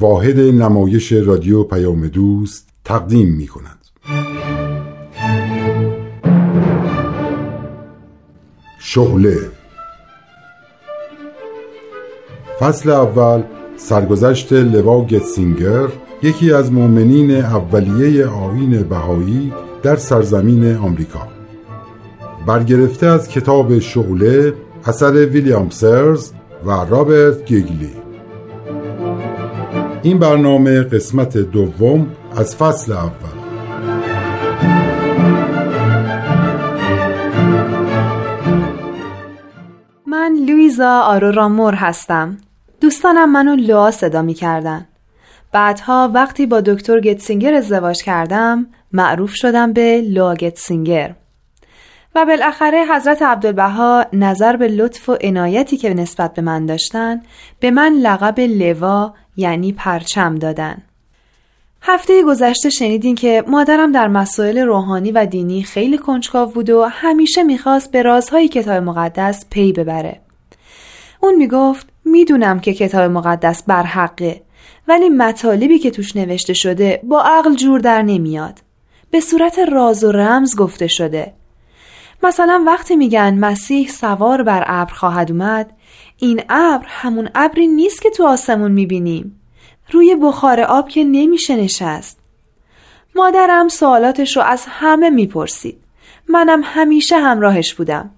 واحد نمایش رادیو پیام دوست تقدیم می کند. شغله فصل اول سرگذشت لوا گتسینگر یکی از مؤمنین اولیه آین بهایی در سرزمین آمریکا برگرفته از کتاب شغله اثر ویلیام سرز و رابرت گیگلی این برنامه قسمت دوم از فصل اول. من لویزا آرورامور هستم. دوستانم منو لوا صدا می کردن. بعدها وقتی با دکتر گتسینگر ازدواج کردم معروف شدم به لوا گتسینگر. و بالاخره حضرت عبدالبها نظر به لطف و عنایتی که نسبت به من داشتن به من لقب لوا یعنی پرچم دادن هفته گذشته شنیدین که مادرم در مسائل روحانی و دینی خیلی کنجکاو بود و همیشه می‌خواست به رازهای کتاب مقدس پی ببره. اون می‌گفت می‌دونم که کتاب مقدس برحقه ولی مطالبی که توش نوشته شده با عقل جور در نمیاد. به صورت راز و رمز گفته شده. مثلا وقتی میگن مسیح سوار بر ابر خواهد اومد این ابر همون ابری نیست که تو آسمون می‌بینیم. روی بخار آب که نمیشه نشست. مادرم سوالاتش رو از همه می‌پرسید. منم همیشه همراهش بودم.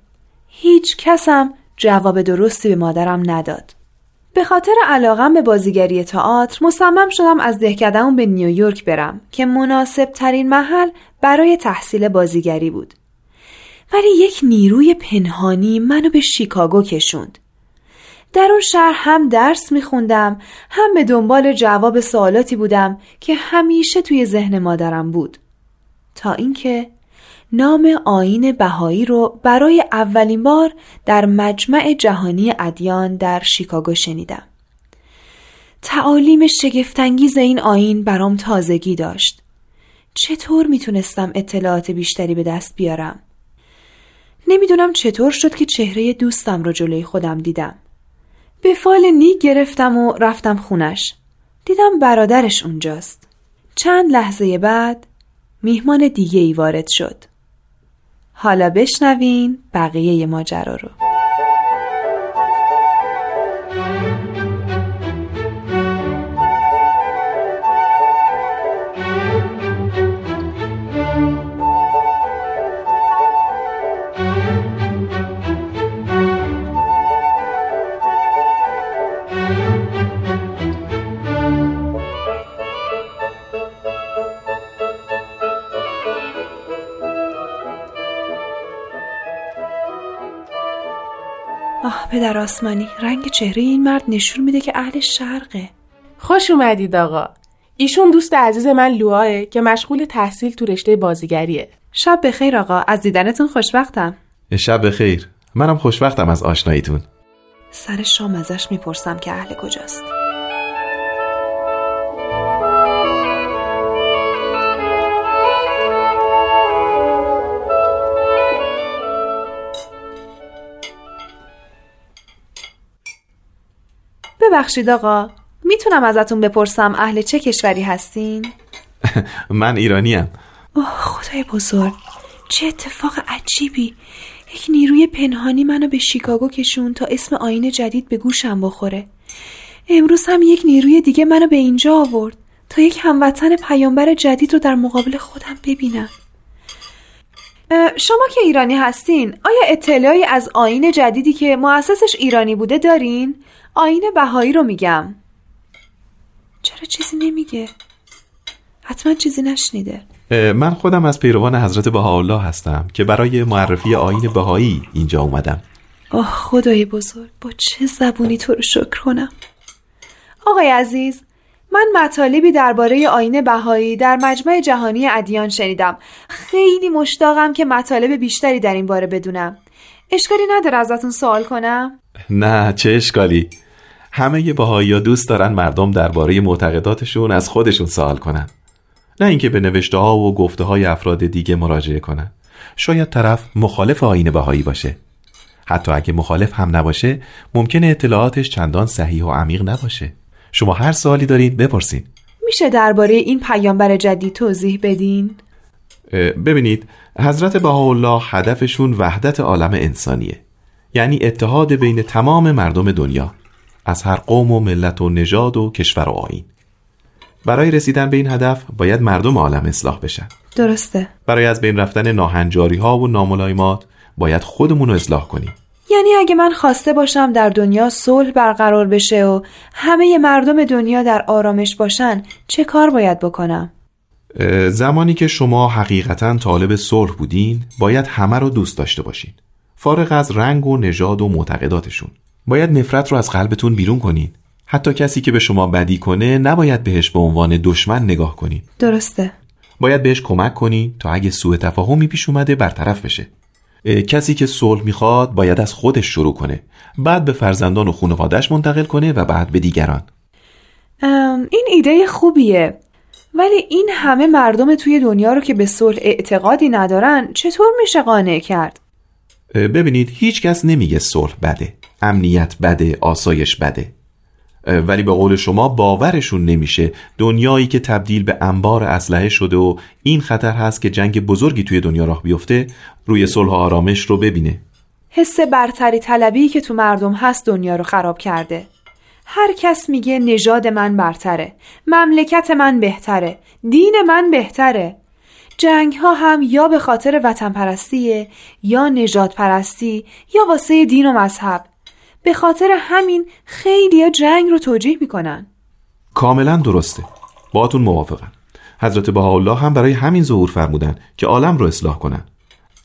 هیچ کسم جواب درستی به مادرم نداد. به خاطر علاقم به بازیگری تئاتر مصمم شدم از دهکدهمون به نیویورک برم که مناسب ترین محل برای تحصیل بازیگری بود. ولی یک نیروی پنهانی منو به شیکاگو کشوند. در اون شهر هم درس میخوندم هم به دنبال جواب سوالاتی بودم که همیشه توی ذهن مادرم بود. تا اینکه نام آین بهایی رو برای اولین بار در مجمع جهانی ادیان در شیکاگو شنیدم. تعالیم شگفتانگیز این آین برام تازگی داشت. چطور می‌تونستم اطلاعات بیشتری به دست بیارم؟ نمی‌دونم چطور شد که چهره دوستم رو جلوی خودم دیدم. به فال نیک گرفتم و رفتم خونش. دیدم برادرش اونجاست. چند لحظه بعد میهمان دیگه ای وارد شد. حالا بشنوین بقیه ماجرا رو. پدر آسمانی. رنگ چهره این مرد نشون میده که اهل شرقه. خوش اومدید آقا. ایشون دوست عزیز من لواه که مشغول تحصیل تو رشته بازیگریه. شب بخیر آقا. از دیدنتون خوشوقتم شب بخیر. منم خوشوقتم از آشناییتون. سر شام ازش می‌پرسم که اهل کجاست. ببخشید آقا می‌تونم ازتون بپرسم اهل چه کشوری هستین؟ من ایرانیم اوه خدای بزرگ چه اتفاق عجیبی یک نیروی پنهانی منو به شیکاگو کشون تا اسم آین جدید به گوشم بخوره امروز هم یک نیروی دیگه منو به اینجا آورد تا یک هموطن پیامبر جدید رو در مقابل خودم ببینم شما که ایرانی هستین آیا اطلاعی از آین جدیدی که مؤسسش ایرانی بوده دارین؟ آین بهایی رو میگم. چرا چیزی نمیگه؟ حتما چیزی نشنیده. من خودم از پیروان حضرت بهاءالله هستم که برای معرفی آین بهایی اینجا اومدم. آه خدای بزرگ با چه زبونی تو رو شکر کنم؟ آقای عزیز من مطالبی درباره آین بهایی در مجمع جهانی ادیان شنیدم. خیلی مشتاقم که مطالب بیشتری در این باره بدونم. اشکالی نداره ازتون سوال کنم؟ نه چه اشکالی؟ همه بهایی ها دوست دارن مردم درباره معتقداتشون از خودشون سوال کنن. نه اینکه به نوشته ها و گفته های افراد دیگه مراجعه کنن. شاید طرف مخالف آین بهایی باشه. حتی اگه مخالف هم نباشه ممکنه اطلاعاتش چندان صحیح و عمیق نباشه. شما هر سوالی دارید بپرسین. میشه درباره این پیامبر جدید توضیح بدین؟ ببینید حضرت بهاءالله هدفشون وحدت عالم انسانیه. یعنی اتحاد بین تمام مردم دنیا. از هر قوم و ملت و نژاد و کشور و آین برای رسیدن به این هدف باید مردم عالم اصلاح بشن. درسته. برای از بین رفتن ناهنجاری ها و ناملایمات باید خودمون رو اصلاح کنیم. یعنی اگه من خواسته باشم در دنیا صلح برقرار بشه و همه مردم دنیا در آرامش باشن چه کار باید بکنم؟ زمانی که شما حقیقتا طالب صلح بودین باید همه رو دوست داشته باشین. فارغ از رنگ و نژاد و معتقداتشون. باید نفرت رو از قلبتون بیرون کنین حتی کسی که به شما بدی کنه نباید بهش به عنوان دشمن نگاه کنین درسته. باید بهش کمک کنین تا اگه سوء تفاهمی پیش اومده برطرف بشه. کسی که صلح می‌خواد باید از خودش شروع کنه. بعد به فرزندان و خانوادهش منتقل کنه و بعد به دیگران. این ایده خوبیه. ولی این همه مردم توی دنیا رو که به صلح اعتقادی ندارن چطور میشه قانع کرد؟ ببینید هیچ کس نمیگه صلح بده. امنیت بده آسایش بده. ولی به قول شما باورشون نمیشه دنیایی که تبدیل به انبار اسلحه شده و این خطر هست که جنگ بزرگی توی دنیا راه بیفته روی صلح و آرامش رو ببینه. حس برتری طلبی که تو مردم هست دنیا رو خراب کرده. هر کس میگه نژاد من برتره مملکت من بهتره دین من بهتره. جنگ ها هم یا به خاطر وطن پرستیه یا نجات پرستی یا واسه دین و مذهب. به خاطر همین خیلی جنگ رو توجیه می‌کنن. کاملا درسته. باهاتون موافقم. حضرت بهاءالله هم برای همین ظهور فرمودن که عالم رو اصلاح کنن.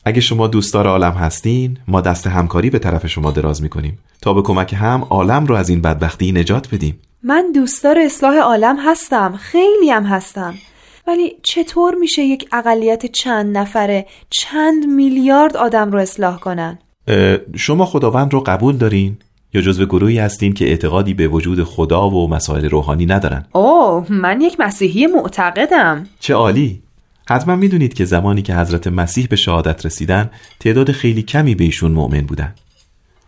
اگه شما دوستدار عالم هستین ما دست همکاری به طرف شما دراز می‌کنیم تا به کمک هم عالم رو از این بدبختی نجات بدیم. من دوستدار اصلاح عالم هستم خیلی هم هستم. ولی چطور میشه یک اقلیت چند نفره چند میلیارد آدم رو اصلاح کنن؟ شما خداوند رو قبول دارین؟ یا جزو گروهی هستین که اعتقادی به وجود خدا و مسائل روحانی ندارن. اوه من یک مسیحی معتقدم. چه عالی. حتما می‌دونید که زمانی که حضرت مسیح به شهادت رسیدن تعداد خیلی کمی به ایشون مؤمن بودن.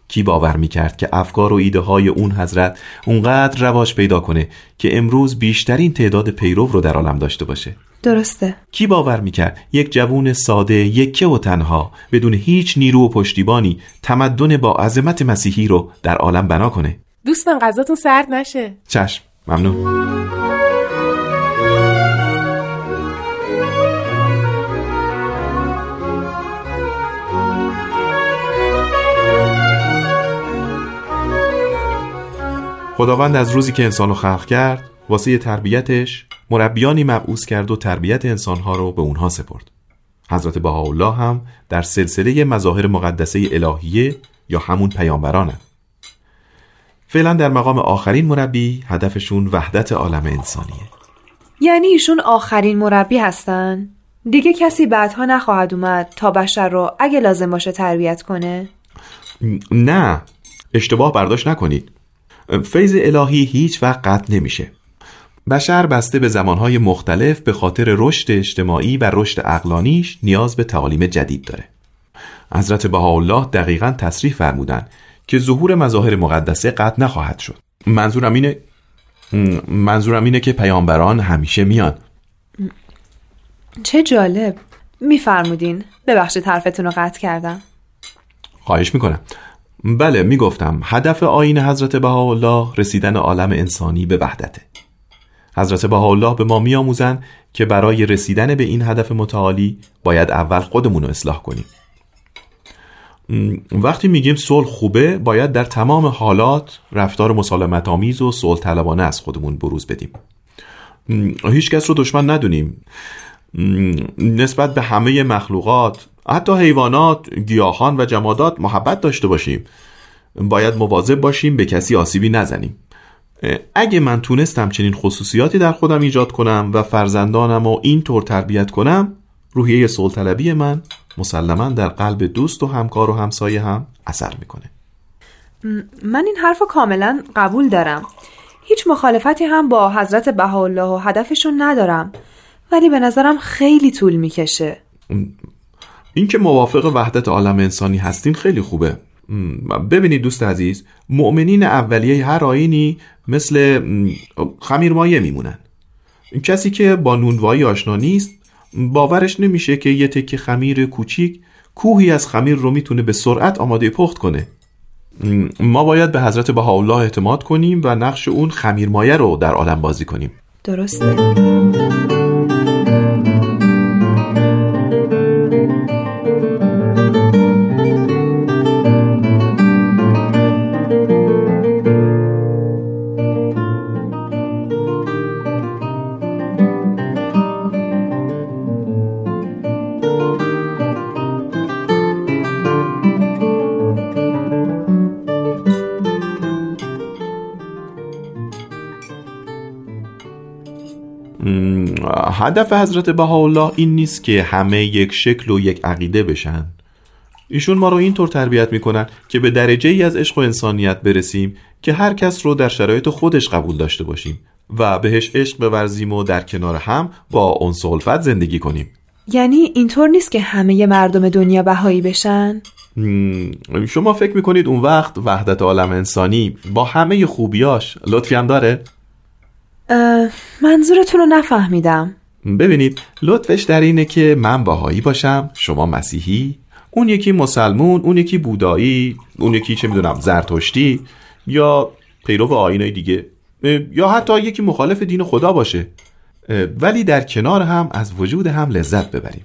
کی باور می‌کرد که افکار و ایده های اون حضرت اونقدر رواج پیدا کنه که امروز بیشترین تعداد پیرو رو در عالم داشته باشه؟ درسته. کی باور می‌کرد یک جوون ساده یکه و تنها بدون هیچ نیرو و پشتیبانی تمدن با عظمت مسیحی رو در عالم بنا کنه؟ دوستان غذاتون سرد نشه. چشم. ممنون. خداوند از روزی که انسان رو خلق کرد واسه تربیتش مربیانی مبعوث کرد و تربیت انسانها رو به اونها سپرد. حضرت بهاءالله هم در سلسله مظاهر مقدسه الهیه یا همون پیامبرانه فعلا در مقام آخرین مربی هدفشون وحدت عالم انسانیه. یعنی ایشون آخرین مربی هستن؟ دیگه کسی بعدها نخواهد اومد تا بشر رو اگه لازم باشه تربیت کنه؟ نه. اشتباه برداشت نکنید. فیض الهی هیچ وقت قطع نمیشه. بشر بسته به زمانهای مختلف به خاطر رشد اجتماعی و رشد اقلانیش نیاز به تعالیم جدید داره. حضرت بهاءالله دقیقا تصریح فرمودن که ظهور مظاهر مقدسه قطع نخواهد شد. منظورم اینه منظورم اینه که پیامبران همیشه میان. چه جالب. میفرمودین. ببخشید حرفتون رو قطع کردم. خواهش می‌کنم. بله می‌گفتم هدف آین حضرت بهاءالله رسیدن عالم انسانی به وحدته. حضرت بهاءالله به ما میآموزند که برای رسیدن به این هدف متعالی باید اول خودمون رو اصلاح کنیم. وقتی میگیم صلح خوبه باید در تمام حالات رفتار مسالمت آمیز و صلح طلبانه از خودمون بروز بدیم. هیچ کس رو دشمن ندونیم. نسبت به همه مخلوقات حتی حیوانات، گیاهان و جمادات محبت داشته باشیم. باید مواظب باشیم به کسی آسیبی نزنیم. اگه من تونستم چنین خصوصیاتی در خودم ایجاد کنم و فرزندانم و اینطور تربیت کنم روحیه سلطلبی من مسلما در قلب دوست و همکار و همسایه هم اثر می‌کنه. من این حرف کاملا قبول دارم. هیچ مخالفتی هم با حضرت بهاءالله و هدفشون ندارم. ولی به نظرم خیلی طول می‌کشه. اینکه موافق وحدت عالم انسانی هستین خیلی خوبه. ببینید دوست عزیز مؤمنین اولیه هر آینی مثل خمیرمایه میمونن. کسی که با نونوایی آشنا نیست باورش نمیشه که یه تکه خمیر کوچیک کوهی از خمیر رو می‌تونه به سرعت آماده پخت کنه. ما باید به حضرت بهاءالله اعتماد کنیم و نقش اون خمیرمایه رو در عالم بازی کنیم. درسته. هدف حضرت بهاءالله این نیست که همه یک شکل و یک عقیده بشن ایشون ما رو اینطور تربیت می‌کنن که به درجه ای از عشق و انسانیت برسیم که هر کس رو در شرایط خودش قبول داشته باشیم و بهش عشق بورزیم و در کنار هم با انس و زندگی کنیم یعنی اینطور نیست که همه مردم دنیا بهایی بشن؟ شما فکر می‌کنید اون وقت وحدت عالم انسانی با همه خوبیاش لطفی هم داره؟ منظورتون رو نفهمیدم. ببینید لطفش در اینه که من باهایی باشم شما مسیحی اون یکی مسلمون اون یکی بودایی اون یکی چه می‌دونم زرتشتی یا پیرو آینای دیگه یا حتی یکی مخالف دین خدا باشه. ولی در کنار هم از وجود هم لذت ببریم.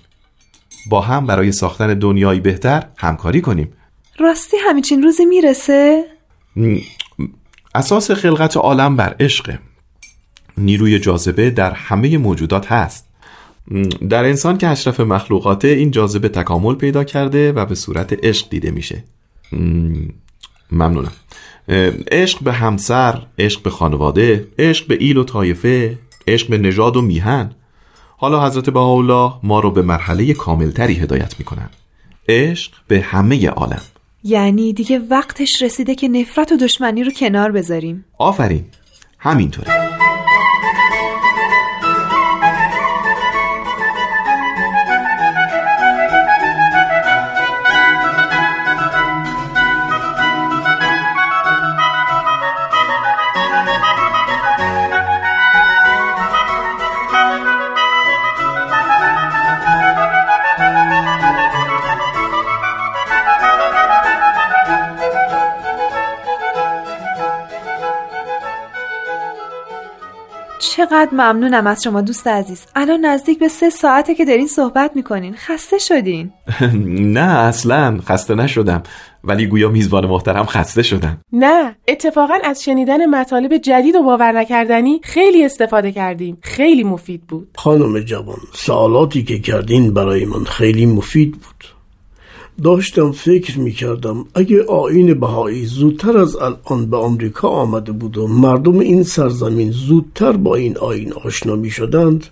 با هم برای ساختن دنیایی بهتر همکاری کنیم. راستی همیچین روزی می‌رسه؟ اساس خلقت عالم بر عشقه. نیروی جاذبه در همه موجودات هست. در انسان که اشرف مخلوقاته این جاذبه تکامل پیدا کرده و به صورت عشق دیده میشه. ممنونم. عشق به همسر عشق به خانواده عشق به ایل و طایفه عشق به نژاد و میهن. حالا حضرت بهاءالله ما رو به مرحله کاملتری هدایت می‌کنن. عشق به همه عالم. یعنی دیگه وقتش رسیده که نفرت و دشمنی رو کنار بذاریم. آفرین. همینطوره. چقدر ممنونم از شما دوست عزیز. الان نزدیک به سه ساعته که دارین صحبت می‌کنین. خسته شدین. نه اصلا خسته نشدم. ولی گویا میزبان محترم خسته شدم. نه اتفاقا از شنیدن مطالب جدید و باور نکردنی خیلی استفاده کردیم. خیلی مفید بود. خانم جوان سوالاتی که کردین برای من خیلی مفید بود. داشتم فکر می کردم اگه آین بهایی زودتر از الان به آمریکا آمده بود و مردم این سرزمین زودتر با این آین آشنا می شدند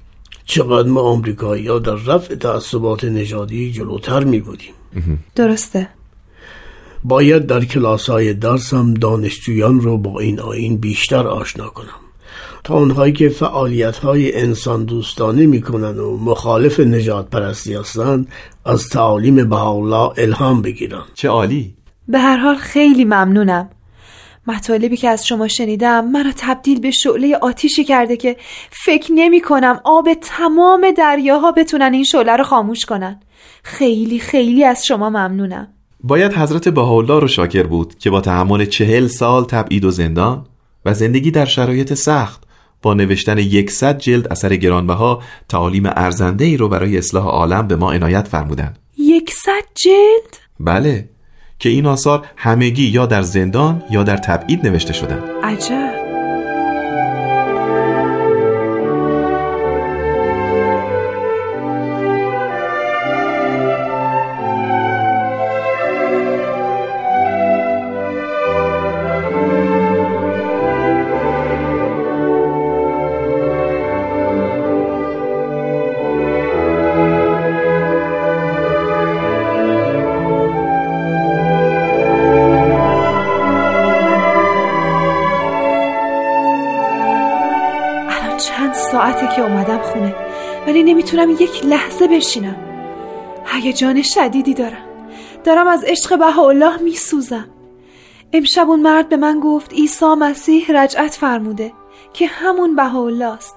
چقدر ما آمریکایی ها در رفع تعصبات نژادی جلوتر می بودیم درسته. باید در کلاس های درسم دانشجویان رو با این آین بیشتر آشنا کنم. تا اونهایی که فعالیت های انسان دوستانه می‌کنن و مخالف نجات پرستی هستند از تعالیم الله الهام بگیرن چه عالی. به هر حال خیلی ممنونم. مطالبی که از شما شنیدم مرا تبدیل به شعله آتیشی کرده که فکر نمی کنم آب تمام دریاها بتونن این شعله رو خاموش کنن. خیلی خیلی از شما ممنونم. باید حضرت بهاءالله رو شاکر بود که با تحمل چهل سال تبعید و زندان و زندگی در شرایط سخت با نوشتن یکصد جلد اثر گرانبها تعالیم ارزنده ای رو برای اصلاح عالم به ما عنایت فرمودند. یکصد جلد؟ بله که این آثار همگی یا در زندان یا در تبعید نوشته شدند. عجب ساعته که اومدم خونه. ولی نمی‌تونم یک لحظه بشینم. هیجان شدیدی دارم. دارم از عشق بهاءالله میسوزم. امشب اون مرد به من گفت عیسی مسیح رجعت فرموده که همون بهاءالله است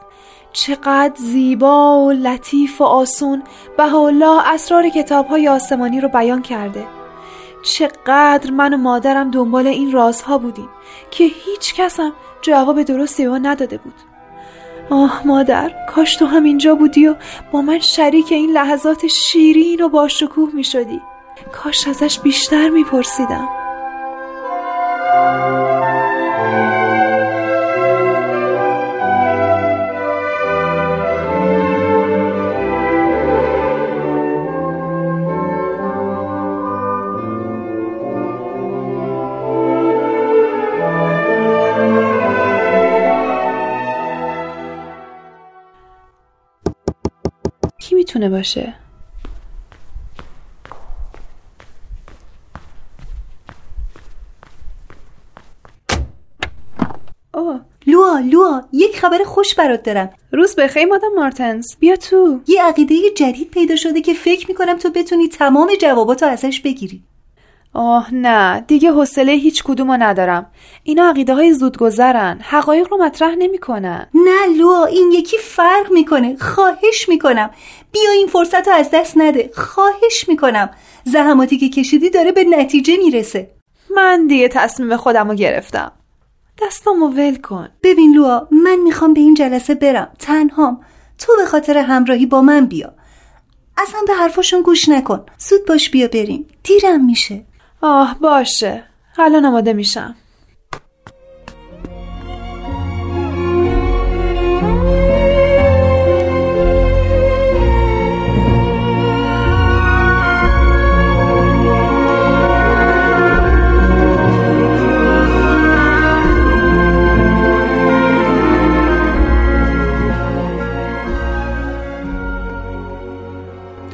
چقدر زیبا و لطیف و آسون بهاءالله اسرار کتاب های آسمانی رو بیان کرده. چقدر من و مادرم دنبال این رازها بودیم که هیچ کسم جواب درستی به نداده بود. آه مادر کاش تو هم اینجا بودی و با من شریک این لحظات شیرین و باشکوه می شدی کاش ازش بیشتر می پرسیدم کی می‌تونه باشه؟ آه لوا لوا یک خبر خوش برات دارم. روز بخیر مادام مارتنز. بیا تو. یه عقیده جدید پیدا شده که فکر می‌کنم تو بتونی تمام جواباتو ازش بگیری. آه نه. دیگه حوصله هیچ کدومو ندارم. اینا عقیده های زودگذرن. حقایق رو مطرح نمی‌کنن. نه لوا این یکی فرق می‌کنه. خواهش می‌کنم. بیا این فرصت رو از دست نده. خواهش می‌کنم. زحماتی که کشیدی داره به نتیجه می‌رسه. من دیگه تصمیم خودم رو گرفتم. دستامو ول کن. ببین لوا من می‌خوام به این جلسه برم. تنهام. تو به خاطر همراهی با من بیا. اصلا به حرفاشون گوش نکن. زود باش بیا بریم. دیرم میشه. آه باشه. الان آماده میشم.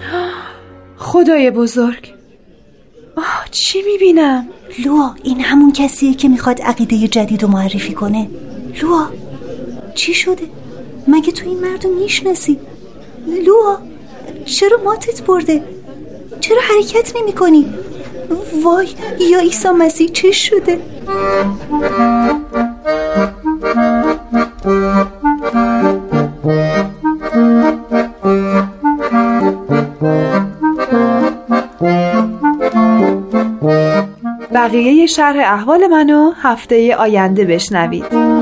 خدای بزرگ. چی می‌بینم؟ لوا این همون کسیه که می‌خواد عقیده جدید رو معرفی کنه لوا چی شده؟ مگه تو این مرد رو می‌شناسی؟ لوا چرا ماتت برده؟ چرا حرکت نمی کنی؟ وای یا عیسی مسیح چه شده؟ شرح احوال منو هفته آینده بشنوید.